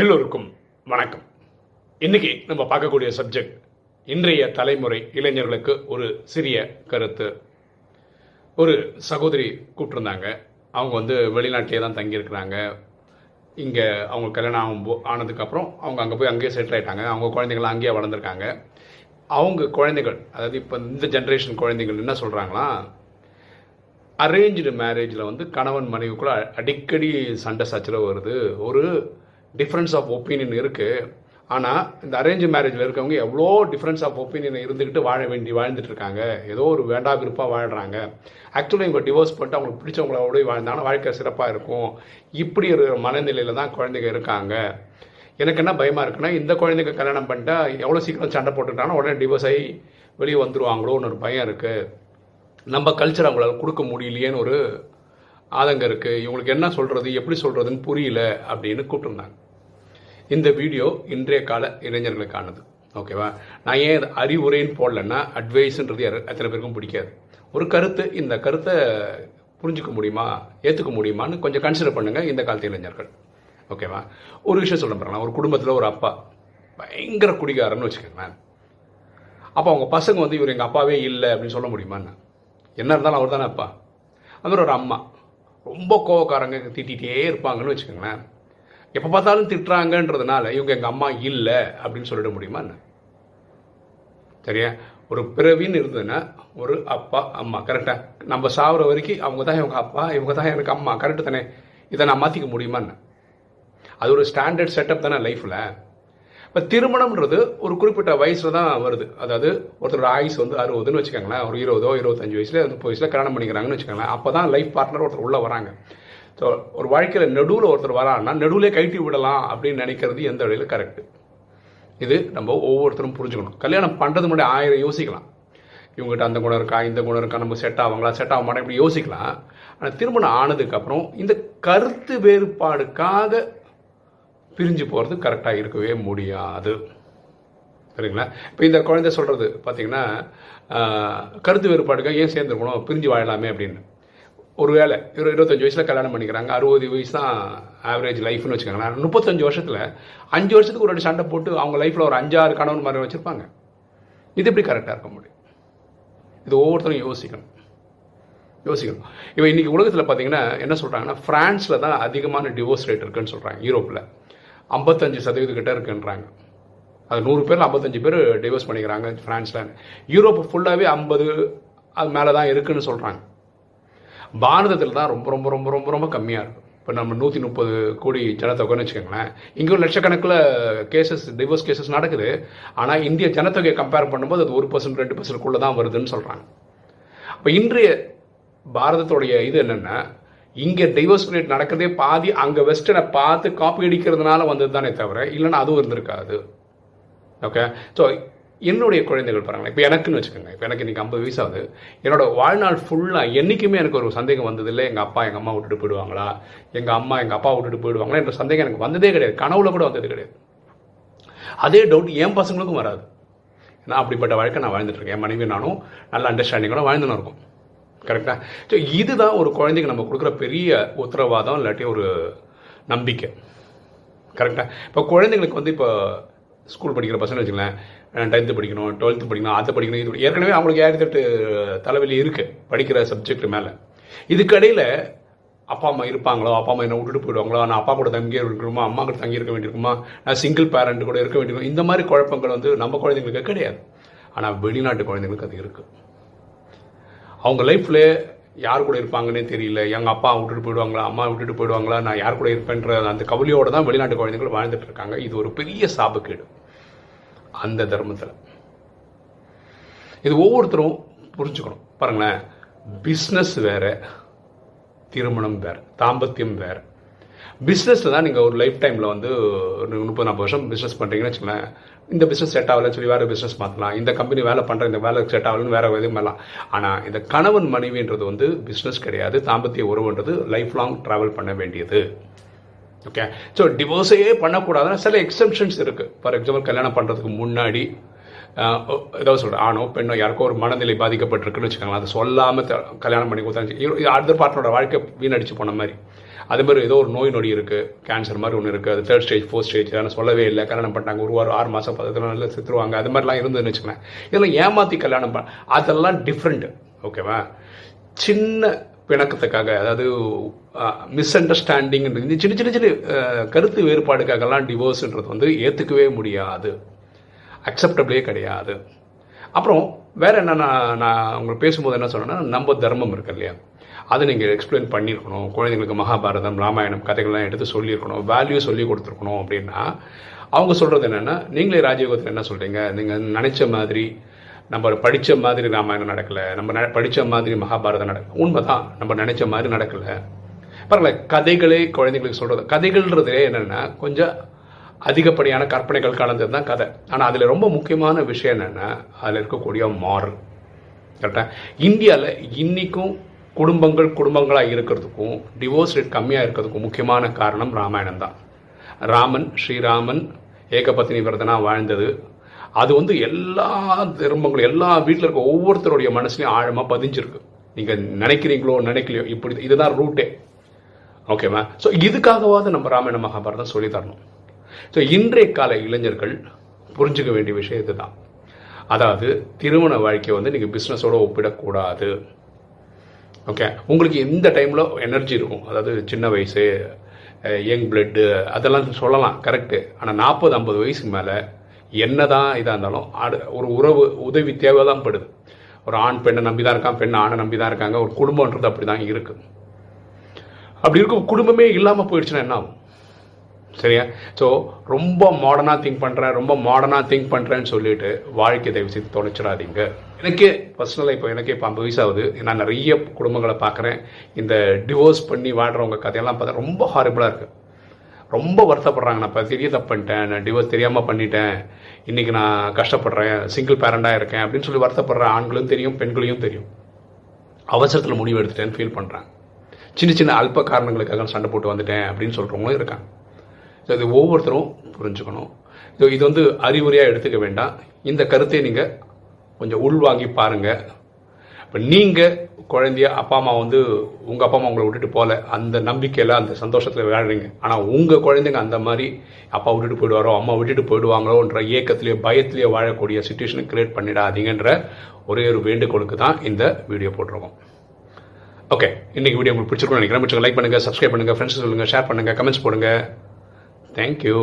எல்லோருக்கும் வணக்கம். இன்னைக்கு நம்ம பார்க்கக்கூடிய சப்ஜெக்ட் இன்றைய தலைமுறை இளைஞர்களுக்கு ஒரு சிறிய கருத்து. ஒரு சகோதரி கூப்பிட்டுருந்தாங்க. அவங்க வந்து வெளிநாட்டிலே தான் தங்கியிருக்கிறாங்க. இங்கே அவங்க கல்யாணம் ஆகும் ஆனதுக்கப்புறம் அவங்க அங்கே போய் அங்கேயே செட்டில் ஆகிட்டாங்க அவங்க குழந்தைங்களாம் அங்கேயே வளர்ந்துருக்காங்க. அவங்க குழந்தைகள் அதாவது இப்போ இந்த ஜென்ரேஷன் குழந்தைகள் என்ன சொல்கிறாங்களா அரேஞ்சு மேரேஜில் வந்து கணவன் மனைவிக்குள்ளே அடிக்கடி சண்டை சச்சரவு வருது. ஒரு டிஃப்ரென்ஸ் ஆஃப் ஒப்பீனியன் இருக்குது ஆனால் இந்த அரேஞ்ச் மேரேஜில் இருக்கவங்க எவ்வளோ டிஃப்ரென்ஸ் ஆஃப் ஒப்பீனியன் இருந்துக்கிட்டு வாழ வேண்டி வாழ்ந்துட்டு இருக்காங்க. ஏதோ ஒரு வேண்டா விருப்பாக வாழ்கிறாங்க ஆக்சுவலி இவங்க டிவோர்ஸ் பண்ணிட்டு அவங்களுக்கு பிடிச்சவங்களோட வாழ்ந்தாங்கன்னா வாழ்க்கை சிறப்பாக இருக்கும். இப்படி ஒரு மனநிலையில் தான் குழந்தைங்க இருக்காங்க. எனக்கு என்ன பயமாக இருக்குன்னா இந்த குழந்தைங்க கல்யாணம் பண்ணிட்டா எவ்வளோ சீக்கிரம் சண்டை போட்டுட்டாங்கன்னா உடனே டிவோர்ஸ் ஆகி வெளியே வந்துருவாங்களோன்னு ஒரு பயம் இருக்குது நம்ம கல்ச்சர் அவங்களால கொடுக்க முடியலையேன்னு ஒரு ஆதங்கம் இருக்குது இவங்களுக்கு என்ன சொல்கிறது எப்படி சொல்கிறதுன்னு புரியல அப்படின்னு கூப்பிட்டுருந்தாங்க. இந்த வீடியோ இன்றைய கால இளைஞர்களுக்கானது ஓகேவா நான் ஏன் அறிவுரைன்னு போடலன்னா அட்வைஸ்ன்றது யாரு- எத்தனை பேருக்கும் பிடிக்காது. ஒரு கருத்து இந்த கருத்தை புரிஞ்சுக்க முடியுமா ஏற்றுக்க முடியுமான்னு கொஞ்சம் கன்சிடர் பண்ணுங்கள் இந்த காலத்து இளைஞர்கள். ஓகேவா ஒரு விஷயம் சொல்ல பாருங்களா ஒரு குடும்பத்தில் ஒரு அப்பா பயங்கர குடிகாரன்னு வச்சுக்கோங்களேன். அப்போ அவங்க பசங்க வந்து இவர் எங்கள் அப்பாவே இல்லை அப்படின்னு சொல்ல முடியுமான்னு? என்ன இருந்தாலும் அவர் தானே அப்பா. அது ஒரு அம்மா ரொம்ப கோவக்காரங்க திட்டிகிட்டே இருப்பாங்கன்னு வச்சுக்கோங்களேன். எப்போ பார்த்தாலும் திட்டுறாங்கன்றதுனால இவங்க எங்கள் அம்மா இல்லை அப்படின்னு சொல்லிட முடியுமா என்ன? சரியா? ஒரு பிறவின்னு இருந்ததுன்னா ஒரு அப்பா அம்மா கரெக்டாக நம்ம சாகுற வரைக்கும் அவங்க தான் இவங்க அப்பா இவங்க தான் எனக்கு அம்மா கரெக்டு தானே? இதை நான் மாற்றிக்க முடியுமா என்ன? அது ஒரு ஸ்டாண்டர்ட் செட்டப் தானே லைஃப்பில் இப்போ திருமணம்ன்றது ஒரு குறிப்பிட்ட வயசில் தான் வருது. அதாவது ஒருத்தரோட ஆயுஸ் வந்து அறுபதுன்னு வச்சுக்கோங்களேன். ஒரு இருபதோ இருபத்தஞ்சு வயசுல முப்பது வயசில் கல்யாணம் பண்ணிக்கிறாங்கன்னு வச்சுக்கோங்களேன். அப்போ தான் லைஃப் பார்ட்னர் ஒருத்தர் உள்ளே வராங்க. ஸோ ஒரு வாழ்க்கையில் நடுவில் ஒருத்தர் வரான்னா நடுவில் கைட்டி விடலாம் அப்படின்னு நினைக்கிறது எந்த வழியில் கரெக்டு இது நம்ம ஒவ்வொருத்தரும் புரிஞ்சுக்கணும். கல்யாணம் பண்ணுறது முன்னாடி ஆயிரம் யோசிக்கலாம். இவங்ககிட்ட அந்த குணம் இருக்கா இந்த குணம் இருக்கா நம்ம செட் ஆவாங்களா செட் ஆக மாட்டோம் இப்படி யோசிக்கலாம். ஆனால் திருமணம் ஆனதுக்கப்புறம் இந்த கருத்து வேறுபாடுக்காக பிரிஞ்சு போகிறது கரெக்டாக இருக்கவே முடியாது. சரிங்களா? இப்போ இந்த குழந்தை சொல்கிறது பார்த்தீங்கன்னா கருத்து வேறுபாடுக்காக ஏன் சேர்ந்துருக்கணும்? பிரிஞ்சு வாழலாமே அப்படின்னு. ஒருவேளை ஒரு இருபத்தஞ்சு வயசில் கல்யாணம் பண்ணிக்கிறாங்க அறுபது வயசு தான் ஆவரேஜ் லைஃப்னு வச்சுக்கோங்களேன். முப்பத்தஞ்சு வருஷத்தில் அஞ்சு வருஷத்துக்கு ஒரு வாட்டி சண்டை போட்டு அவங்க லைஃப்பில் ஒரு அஞ்சாறு கணவன் மாதிரி வச்சுருப்பாங்க. இது எப்படி கரெக்டாக இருக்க முடியும்? இது ஒவ்வொருத்தரும் யோசிக்கணும். யோசிக்கணும். இப்போ இன்னைக்கு உலகத்தில் பார்த்தீங்கன்னா என்ன சொல்கிறாங்கன்னா ஃப்ரான்ஸில் தான் அதிகமான டிவோர்ஸ் ரேட் இருக்குன்னு சொல்கிறாங்க யூரோப்பில் ஐம்பத்தஞ்சு சதவீதம் கிட்ட இருக்குன்றாங்க. அது நூறு பேர் ஐம்பத்தஞ்சு பேர் டிவோர்ஸ் பண்ணிக்கிறாங்க ஃப்ரான்ஸில். யூரோப் ஃபுல்லாகவே ஐம்பது அது மேலே தான் இருக்குன்னு சொல்கிறாங்க பாரதத்தில் தான் ரொம்ப ரொம்ப ரொம்ப ரொம்ப ரொம்ப கம்மியாக இருக்கும். இப்போ நம்ம நூற்றி முப்பது கோடி ஜனத்தொகைன்னு வச்சுக்கோங்களேன். இங்கே ஒரு லட்சக்கணக்கில் கேசஸ் டிவோர்ஸ் கேசஸ் நடக்குது. ஆனால் இந்திய ஜனத்தொகையை கம்பேர் பண்ணும்போது அது ஒரு பர்சன்ட் ரெண்டு பர்சன்ட்குள்ளே தான் வருதுன்னு சொல்கிறாங்க அப்போ இன்றைய பாரதத்துடைய இது என்னென்னா இங்கே டைவர்ஸ் ரேட் நடக்கிறதே பாதி அங்கே வெஸ்டர்னை பார்த்து காப்பி அடிக்கிறதுனால வந்தது தானே தவிர இல்லைன்னா அதுவும் இருந்திருக்காது. ஓகே ஸோ என்னுடைய குழந்தைகள் பாருங்களேன். இப்போ எனக்குன்னு வச்சுக்கோங்க. இப்போ எனக்கு இன்னைக்கு ஐம்பது வயசாகுது என்னோட வாழ்நாள் ஃபுல்லாக என்றைக்குமே எனக்கு ஒரு சந்தேகம் வந்ததில்லை. எங்கள் அப்பா எங்கள் அம்மா விட்டுட்டு போயிடுவாங்களா? எங்கள் அம்மா எங்கள் அப்பா விட்டுட்டு போயிடுவாங்களா? என்ற சந்தேகம் எனக்கு வந்ததே கிடையாது. கனவுல கூட வந்தது கிடையாது. அதே டவுட் என் பசங்களுக்கும் வராது. நான் அப்படிப்பட்ட வாழ்க்கை நான் வாழ்ந்துட்டு இருக்கேன். என் மனைவி நானும் நல்ல அண்டர்ஸ்டாண்டிங்கோட வாழ்ந்துன்னு இருக்கோம். கரெக்டாக ஸோ இதுதான் ஒரு குழந்தைக்கு நம்ம கொடுக்குற பெரிய உத்தரவாதம் இல்லாட்டி ஒரு நம்பிக்கை. கரெக்டாக இப்போ குழந்தைங்களுக்கு வந்து இப்போ ஸ்கூல் படிக்கிற பசங்க வச்சுக்கலாம் டென்த்து படிக்கணும் டுவெல்த்து படிக்கணும் அதை படிக்கணும் இது ஏற்கனவே அவங்களுக்கு ஏழு தட்டு தலைவலி இருக்குது படிக்கிற சப்ஜெக்ட் மேலே. இதுக்கடையில் அப்பா அம்மா இருப்பாங்களோ அப்பா அம்மா என்ன விட்டுட்டு போயிடுவாங்களோ நான் அப்பா கூட தங்கி இருக்கணுமா அம்மா கூட தங்கி இருக்க வேண்டியிருக்குமா நான் சிங்கிள் பேரண்ட் கூட இருக்க வேண்டியிருக்கும் இந்த மாதிரி குழப்பங்கள் வந்து நம்ம குழந்தைங்களுக்கு கிடையாது. ஆனால் வெளிநாட்டு குழந்தைங்களுக்கு அது இருக்குது அவங்க லைஃப்பில் யார் கூட இருப்பாங்கன்னே தெரியல. எங்கள் அப்பா விட்டுட்டு போயிடுவாங்களா அம்மா விட்டுட்டு போயிடுவாங்களா நான் யார் கூட இருப்பேன்ற அந்த கவலையோடு தான் வெளிநாட்டு குழந்தைகள் வாழ்ந்துட்டு இருக்காங்க. இது ஒரு பெரிய சாபக்கேடு. அந்த தர்மத்தில். இது ஒவ்வொருத்தரும் புரிஞ்சுக்கணும். பாருங்களேன் பிஸ்னஸ் வேற திருமணம் வேற தாம்பத்தியம் வேற. பிஸ்னஸில் தான் நீங்கள் ஒரு லைஃப் டைமில் வந்து ஒரு முப்பது நாற்பது வருஷம் பிஸ்னஸ் பண்ணுறீங்கன்னு வச்சுக்கோங்களேன். இந்த பிஸ்னஸ் செட் ஆகலன்னு சொல்லி வேறு பிஸ்னஸ் மாற்றலாம் இந்த கம்பெனி வேலை பண்ணுற இந்த வேலை செட் ஆகலன்னு வேறு எதுவும் பண்ணலாம். ஆனால் இந்த கணவன் மனைவின்றது வந்து பிஸ்னஸ் கிடையாது. தாம்பத்திய உறவுன்றது லைஃப் லாங் ட்ராவல் பண்ண வேண்டியது. ஓகே ஸோ டிவோர்ஸையே பண்ணக்கூடாதுன்னா சில எக்ஸம்ஷன்ஸ் இருக்குது ஃபார் எக்ஸாம்பிள் கல்யாணம் பண்ணுறதுக்கு முன்னாடி ஏதாவது சொல்கிறேன் ஆணோ பெண்ணோ யாருக்கோ ஒரு மனநிலை பாதிக்கப்பட்டிருக்குன்னு வச்சுக்கோங்களேன். அதை சொல்லாமல் கல்யாணம் பண்ணி கொடுத்தாச்சு. அடுத்த பார்ட்னரோட வாழ்க்கை வீணடிச்சு போன மாதிரி. அதே மாதிரி ஏதோ ஒரு நோய் நொடி இருக்குது கேன்சர் மாதிரி ஒன்று இருக்குது அது தேர்ட் ஸ்டேஜ் ஃபோர்த் ஸ்டேஜ் ஆனால் சொல்லவே இல்லை. கல்யாணம் பண்ணிட்டாங்க. ஒரு வாரம் ஆறு மாதம் பத்து நாளில் செத்துருவாங்க. அது மாதிரிலாம் இருந்துன்னு வச்சுக்கோங்களேன். இதெல்லாம் ஏமாற்றி கல்யாணம் பண்ண அதெல்லாம் டிஃப்ரெண்ட் ஓகேவா சின்ன பிணக்கத்துக்காக அதாவது மிஸ் அண்டர்ஸ்டாண்டிங் சின்ன சின்ன சின்ன கருத்து வேறுபாடுக்காகலாம் டிவோர்ஸ்ன்றது வந்து ஏற்றுக்கவே முடியாது. அக்செப்டபிளே கிடையாது. அப்புறம் வேற என்ன நான் நான் உங்களுக்கு பேசும்போது என்ன சொன்னேன்னா நம்ம தர்மம் இருக்கு இல்லையா? அதை நீங்கள் எக்ஸ்பிளைன் பண்ணியிருக்கணும். குழந்தைங்களுக்கு மகாபாரதம் ராமாயணம் கதைகள்லாம் எடுத்து சொல்லியிருக்கணும். வேல்யூ சொல்லி கொடுத்துருக்கணும் அப்படின்னா அவங்க சொல்கிறது என்னென்னா நீங்களே ராஜயோகத்தில் என்ன சொல்கிறீங்க நீங்கள் நினச்ச மாதிரி நம்ம படித்த மாதிரி ராமாயணம் நடக்கலை நம்ம ந படித்த மாதிரி மகாபாரதம் நடக்கல. உண்மைதான் நம்ம நினச்ச மாதிரி நடக்கலை. பரவாயில்ல கதைகளே குழந்தைங்களுக்கு சொல்கிறது கதைகள்ன்றதே என்னென்னா கொஞ்சம் அதிகப்படியான கற்பனைகள் கலந்தது தான் கதை. ஆனால் அதில் ரொம்ப முக்கியமான விஷயம் என்னென்னா அதில் இருக்கக்கூடிய மாரல் கரெக்டாக இந்தியாவில் இன்றைக்கும் குடும்பங்கள் குடும்பங்களாக இருக்கிறதுக்கும் டிவோர்ஸ் ரேட் கம்மியாக இருக்கிறதுக்கும் முக்கியமான காரணம் ராமாயணம் தான். ராமன் ஸ்ரீராமன் ஏகபத்தினி விரதனாக வாழ்ந்தது அது வந்து எல்லா திரும்பங்களும் எல்லா வீட்டில் இருக்க ஒவ்வொருத்தருடைய மனசுலையும் ஆழமாக பதிஞ்சிருக்கு. நீங்கள் நினைக்கிறீங்களோ நினைக்கலையோ இப்படி இதுதான் ரூட்டே ஓகேவா ஸோ இதுக்காகவாவது நம்ம ராமாயண மகாபாரதம் சொல்லி தரணும். ஸோ இன்றைய கால இளைஞர்கள் புரிஞ்சுக்க வேண்டிய விஷயம் இதுதான். அதாவது திருமண வாழ்க்கையை வந்து நீங்கள் பிஸ்னஸோடு ஒப்பிடக்கூடாது. ஓகே உங்களுக்கு எந்த டைமில் எனர்ஜி இருக்கும். அதாவது சின்ன வயசு யங் பிளட்டு அதெல்லாம் சொல்லலாம் கரெக்டு ஆனால் நாற்பது ஐம்பது வயசுக்கு மேலே என்ன தான் இதாக இருந்தாலும் அடு ஒரு உறவு உதவி தேவை தான் படுது. ஒரு ஆண் பெண்ணை நம்பி தான் இருக்கான் பெண் ஆணை நம்பி தான் இருக்காங்க ஒரு குடும்பன்றது அப்படி தான் இருக்குது அப்படி இருக்கும் குடும்பமே இல்லாமல் போயிடுச்சுன்னா என்ன ஆகும்? சரியா? ஸோ ரொம்ப மாடர்னாக திங்க் பண்ணுறேன் ரொம்ப மாடர்னாக திங்க் பண்ணுறேன்னு சொல்லிட்டு வாழ்க்கை தயவு செய்து தொலைச்சிடாதீங்க. எனக்கே பர்சனலாக இப்போ எனக்கே இப்போ ஐம்பது வயசாகுது நான் நிறைய குடும்பங்களை பார்க்குறேன். இந்த டிவோர்ஸ் பண்ணி வாழ்கிறவங்க கதையெல்லாம் பார்த்தா ரொம்ப ஹாரிபிளாக இருக்குது ரொம்ப வருத்தப்படுறாங்க நான் இப்போ தெரிய தப்பு பண்ணிட்டேன். நான் டிவோர்ஸ் தெரியாமல் பண்ணிட்டேன். இன்றைக்கி நான் கஷ்டப்படுறேன். சிங்கிள் பேரண்டாக இருக்கேன் அப்படின்னு சொல்லி வருத்தப்படுற ஆண்களும் தெரியும் பெண்களையும் தெரியும். அவசரத்தில் முடிவு எடுத்துட்டேன்னு ஃபீல் பண்ணுறாங்க சின்ன சின்ன அல்ப காரணங்களுக்காக சண்டை போட்டு வந்துட்டேன் அப்படின்னு சொல்கிறவங்களும் இருக்காங்க. ஸோ இது ஒவ்வொருத்தரும் புரிஞ்சுக்கணும். ஸோ இது வந்து அறிவுரையாக எடுத்துக்க வேண்டாம். இந்த கருத்தை நீங்கள் கொஞ்சம் உள்வாங்கி பாருங்கள் இப்போ நீங்கள் குழந்தைய அப்பா அம்மா வந்து உங்கள் அப்பா அம்மா உங்களை விட்டுட்டு போகல. அந்த நம்பிக்கையில் அந்த சந்தோஷத்தில் விளையாடுறீங்க. ஆனால் உங்கள் குழந்தைங்க அந்த மாதிரி அப்பா விட்டுட்டு போயிடுவாரோ அம்மா விட்டுட்டு போயிடுவாங்களோன்ற ஏக்கத்திலேயே பயத்திலேயே வாழக்கூடிய சுச்சுவேஷனை கிரியேட் பண்ணிடாதீங்கன்ற ஒரே ஒரு வேண்டுகோளுக்கு தான் இந்த வீடியோ போட்டிருக்கோம். ஓகே இன்றைக்கி வீடியோ உங்களுக்கு பிடிச்சிருக்கோம் நினைக்கிறேன். லைக் பண்ணுங்கள் சப்ஸ்கிரைப் பண்ணுங்கள் ஃப்ரெண்ட்ஸ் சொல்லுங்கள் ஷேர் பண்ணுங்கள் கமெண்ட்ஸ் போடுங்க. தேங்க்யூ